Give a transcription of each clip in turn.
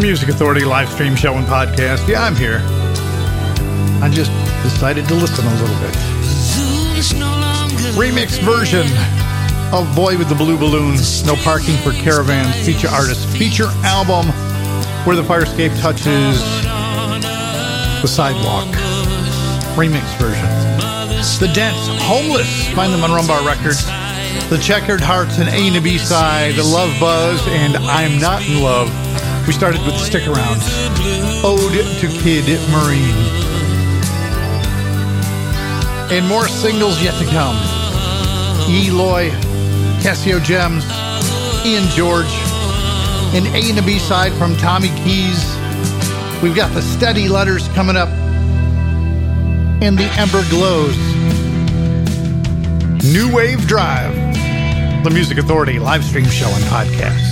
Music Authority live stream show and podcast. Yeah, I'm here. I just decided to listen a little bit. Remix version of Boy with the Blue Balloon, No Parking for Caravans, feature artist, feature album where the fire escape touches the sidewalk. Remix version. The Dents, Homeless, find them on Rumbar Records. The Checkered Hearts and A and the B side, The Love Buzz, and I'm Not in Love. We started with Stick Around, Ode to Kid Marine. And more singles yet to come. Eloy, Casio Gems, Ian George, an A and a B side from Tommy Keys. We've got the Steady Letters coming up, and the Ember Glows. New Wave Drive, the Music Authority live stream show and podcast.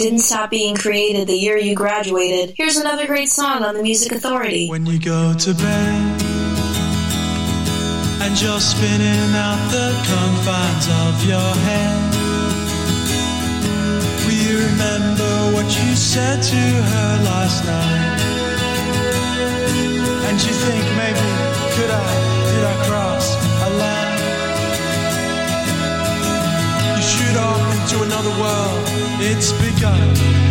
Didn't stop being created the year you graduated. Here's another great song on the Music Authority. When you go to bed and you're spinning out the confines of your head, will you remember what you said to her last night? And you think maybe could I, did I into another world it's begun.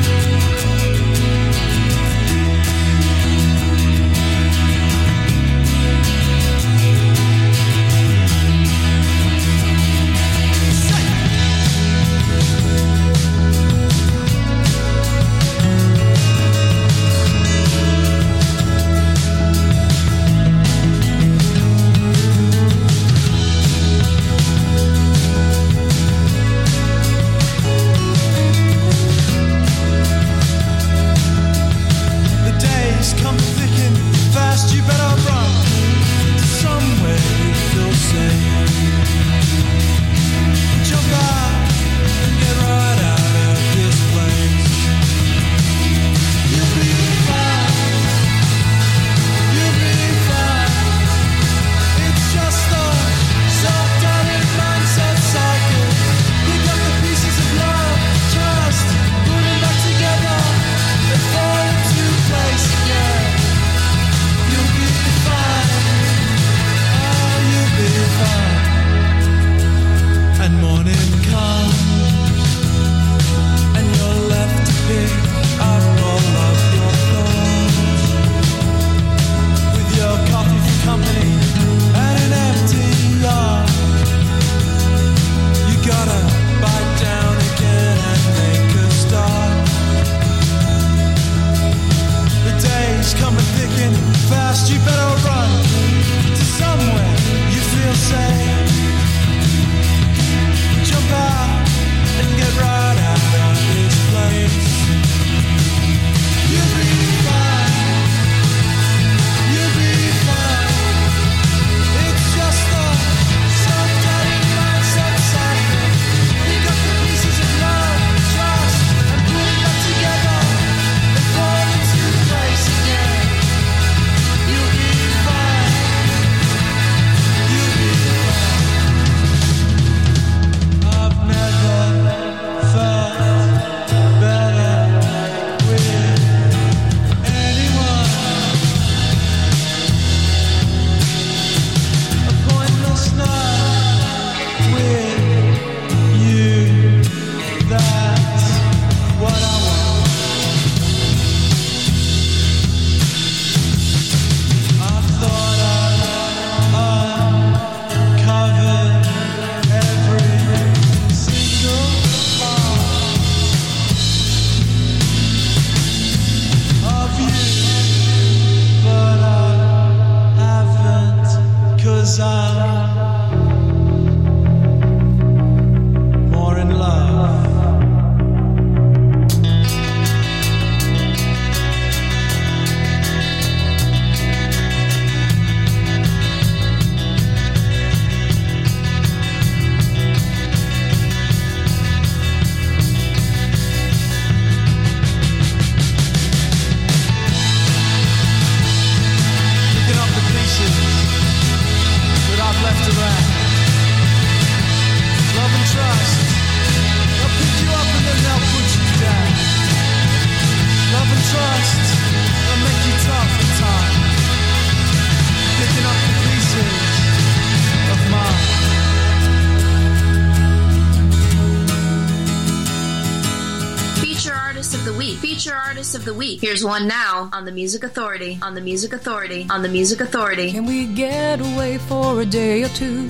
One now on the Music Authority. On the Music Authority. On the Music Authority. Can we get away for a day or two?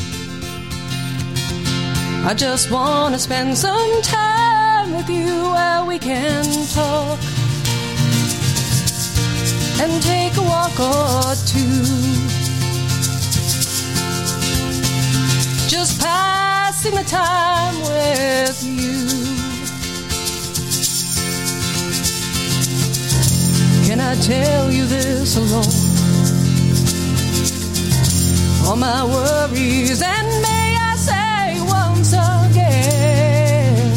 I just want to spend some time with you where we can talk and take a walk or two. Just passing the time with you. Can I tell you this alone? all my worries and may I say once again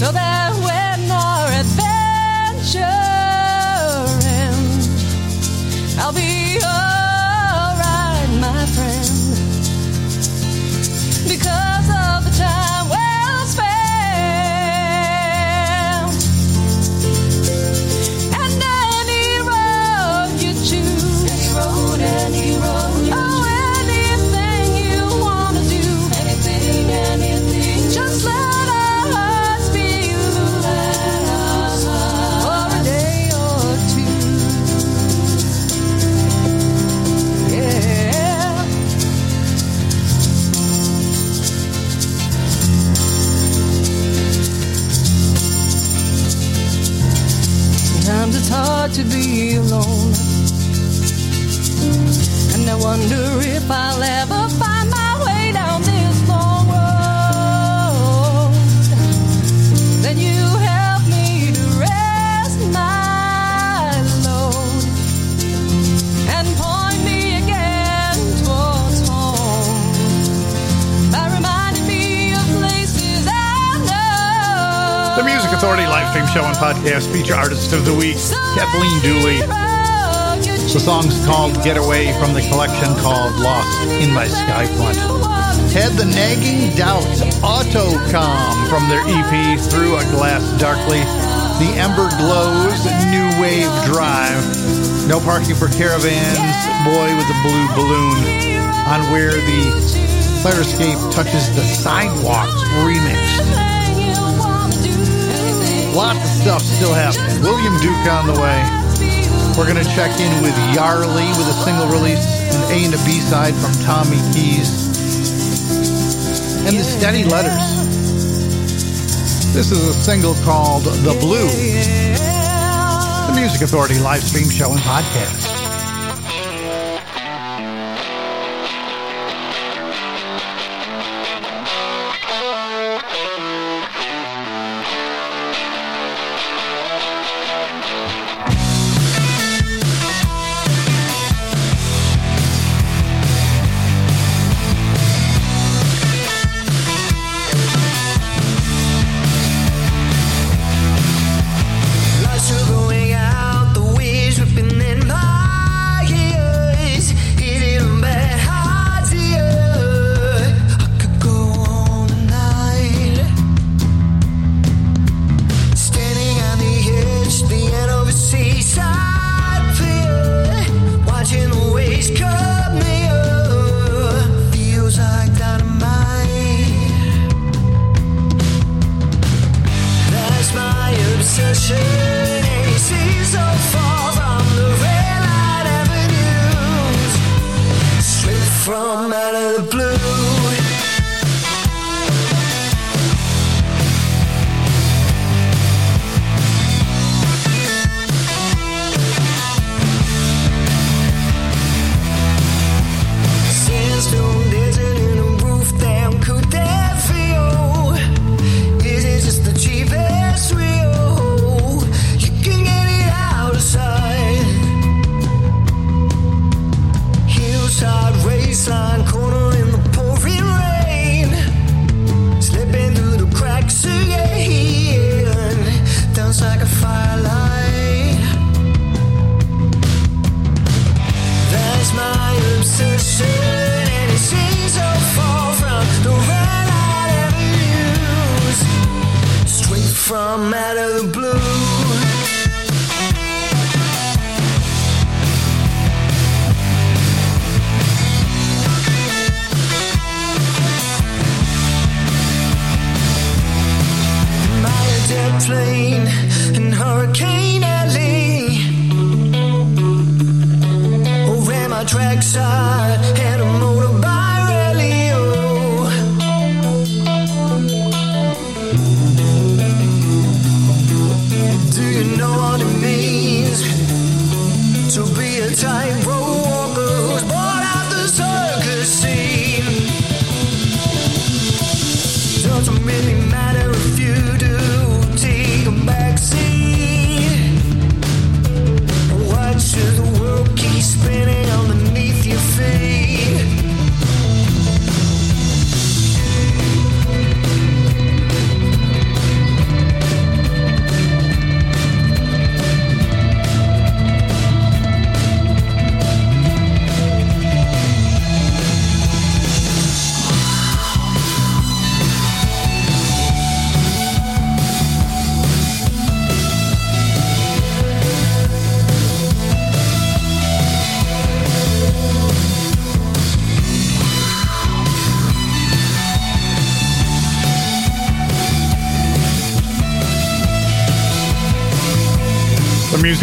so that And I wonder if I'll ever find my way down this long road. Then you help me to rest my load and point me again towards home by reminding me of places I know. The Music Authority live stream show and podcast feature artist of the week, Kathleen Dooley. The song's called Getaway from the collection called Lost in My Skyfront. Had the nagging doubt, Autocom from their EP Through a Glass Darkly. The Ember Glows, New Wave Drive. No parking for caravans, Boy with the Blue Balloon. On Where the Fire Escape Touches the Sidewalks remix. Lots of stuff still happening. William Duke on the way. We're going to check in with Yarly with a single release, an A and a B side from Tommy Keys, and the Steady Letters. This is a single called The Blue, the Music Authority live stream show and podcast. to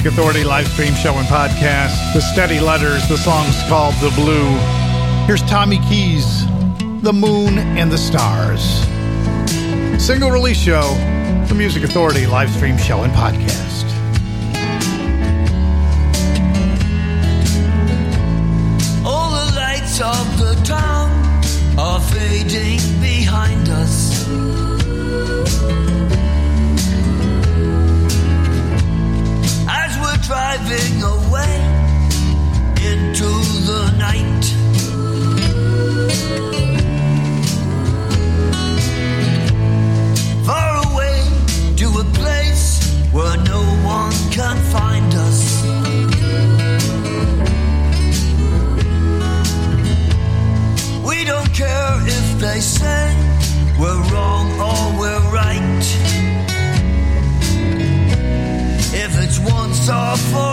Music Authority live stream show and podcast. The Steady Letters, the song's called The Blue. Here's Tommy Keys, The Moon and the Stars. Single release show, The Music Authority live stream show and podcast. soft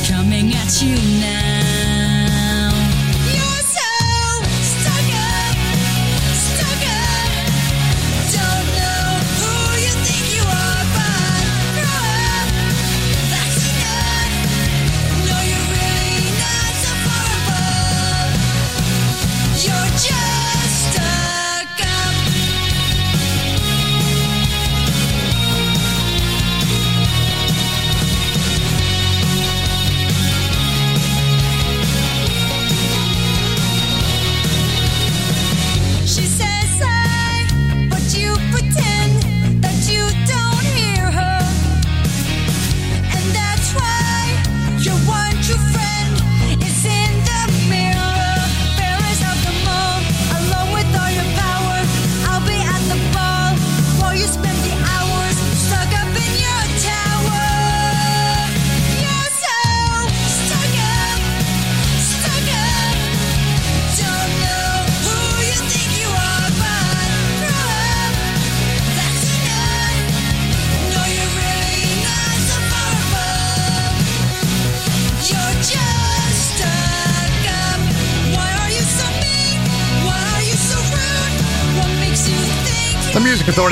coming at you now.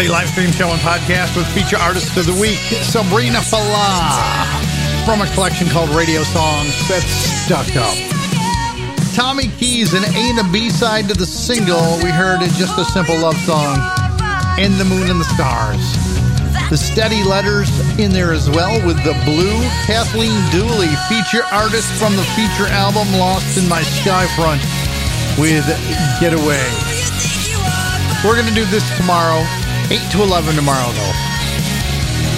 Live stream show and podcast with feature artist of the week, Sabrina Fala, from a collection called Radio Songs That's Stuck Up. Tommy Keys and A and B side to the single we heard is just a simple love song, In the Moon and the Stars. The steady letters in there as well with the blue. Kathleen Dooley, feature artist from the feature album Lost in My Skyfront with Getaway. We're going to do this tomorrow, 8 to 11 tomorrow, though.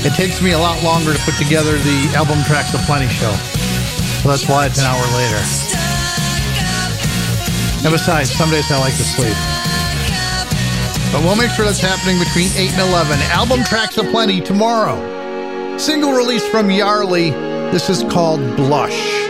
It takes me a lot longer to put together the album tracks aplenty show. So that's why it's an hour later. And besides, some days I like to sleep. But we'll make sure that's happening between 8 and 11. Album tracks aplenty tomorrow. Single release from Yarly. This is called Blush.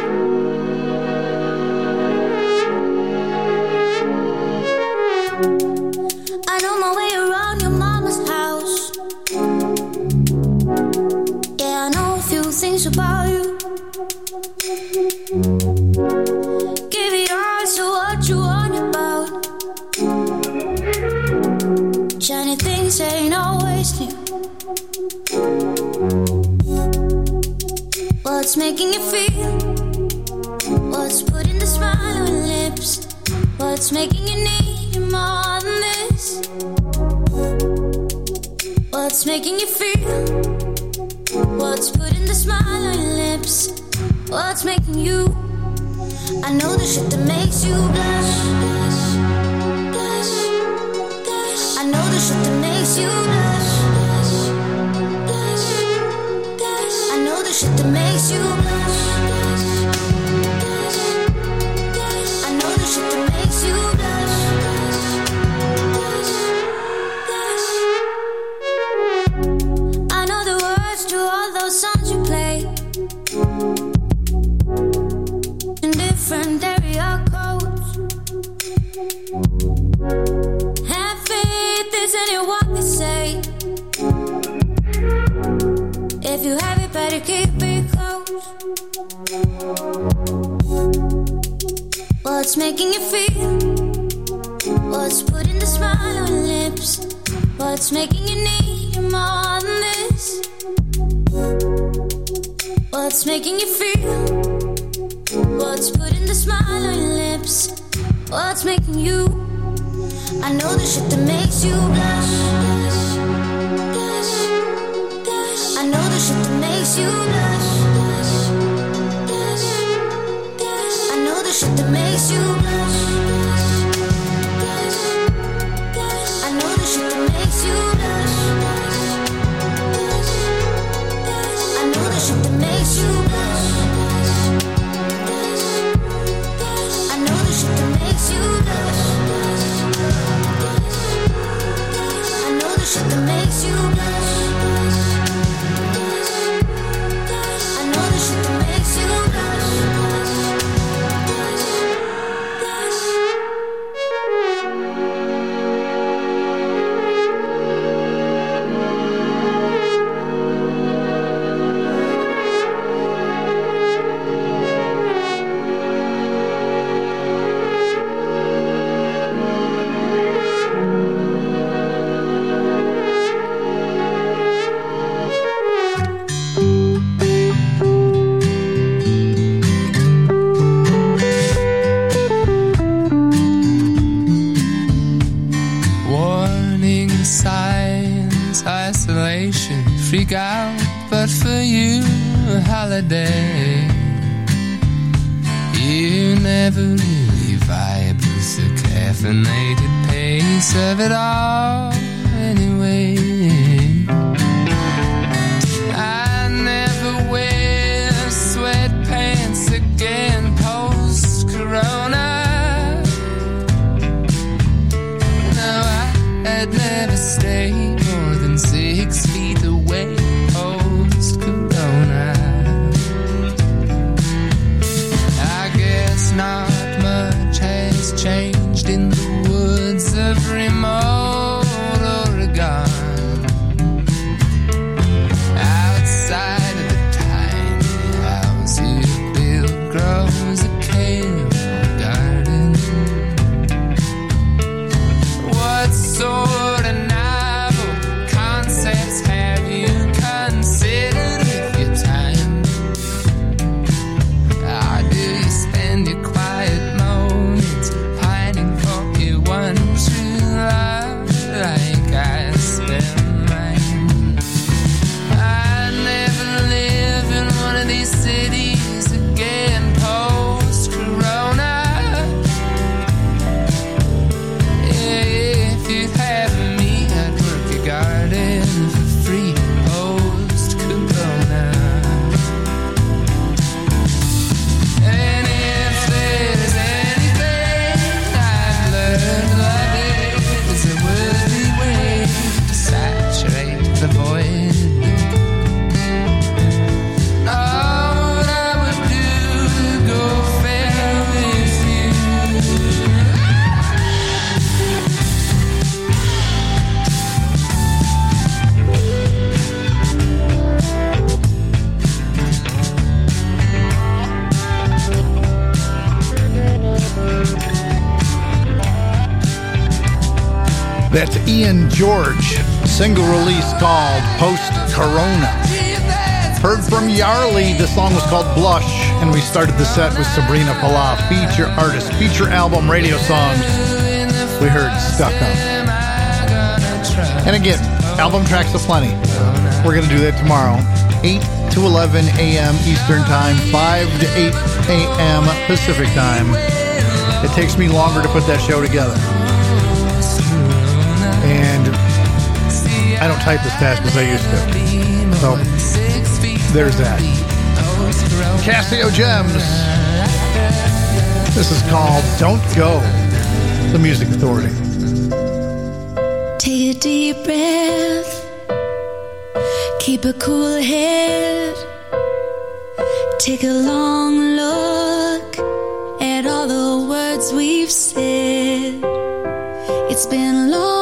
Things about you. Give it all to what you want about. Shiny things ain't always new. What's making you feel? What's putting the smile on your lips? What's making you need more than this? What's making you feel? Smile on your lips? What's making you? I know the shit that makes you blush. blush, blush. I know the shit that makes you blush. blush, blush, blush. I know the shit that makes you What's making you feel? What's putting the smile on your lips? What's making you need more than this? What's making you feel? What's putting the smile on your lips? What's making you? I know the shit that makes you blush. blush, blush, blush. I know the shit that makes you blush, shit that makes you blush. Freak out, but for you, a holiday. You never really vibe with the caffeinated pace of it all, anyway. I never wear sweatpants again post corona. No, I'd never stay more than six That's Ian George, single release called Post Corona. Heard from Yarly, the song was called Blush, and we started the set with Sabrina Palaf, feature artist, feature album, radio songs. We heard Stuck Up. And again, album tracks aplenty. We're going to do that tomorrow, 8 to 11 a.m. Eastern Time, 5 to 8 a.m. Pacific Time. It takes me longer to put that show together. I don't type as fast as I used to. So there's that. Casio Gems. This is called Don't Go, the Music Authority. Take a deep breath. Keep a cool head. Take a long look at all the words we've said. It's been long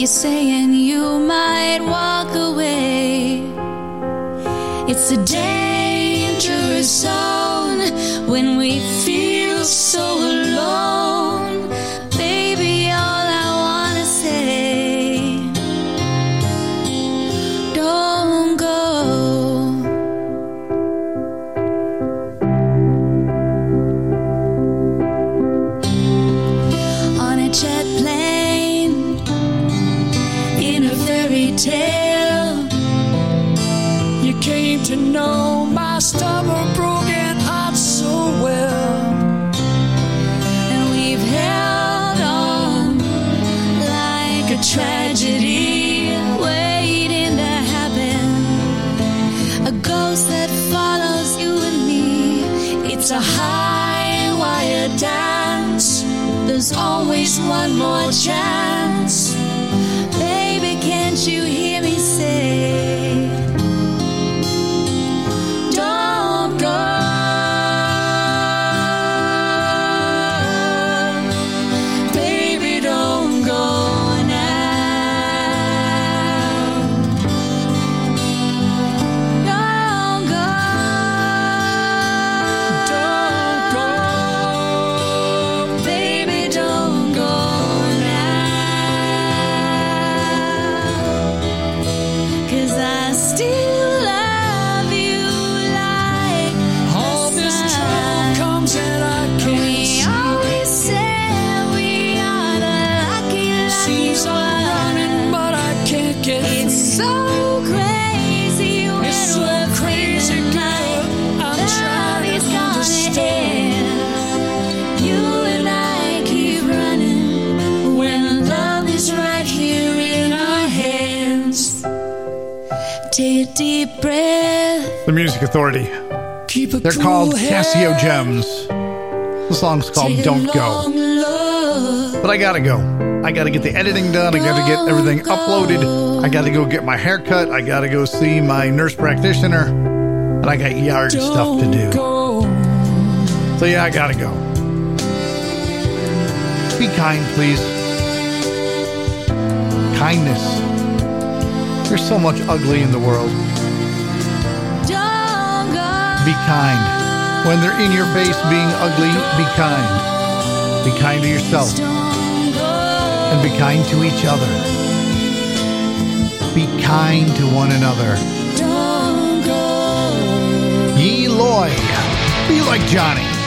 You're saying you might walk away. It's a dangerous The song's called Don't Go. But I gotta go. I gotta get the editing done. I gotta get everything uploaded. I gotta go get my hair cut. I gotta go see my nurse practitioner. And I got yard stuff to do. So yeah, I gotta go. Be kind, please. Kindness. There's so much ugly in the world. Be kind. When they're in your face being ugly, be kind. Be kind to yourself. And be kind to each other. Be kind to one another. Ye Loy, be like Johnny.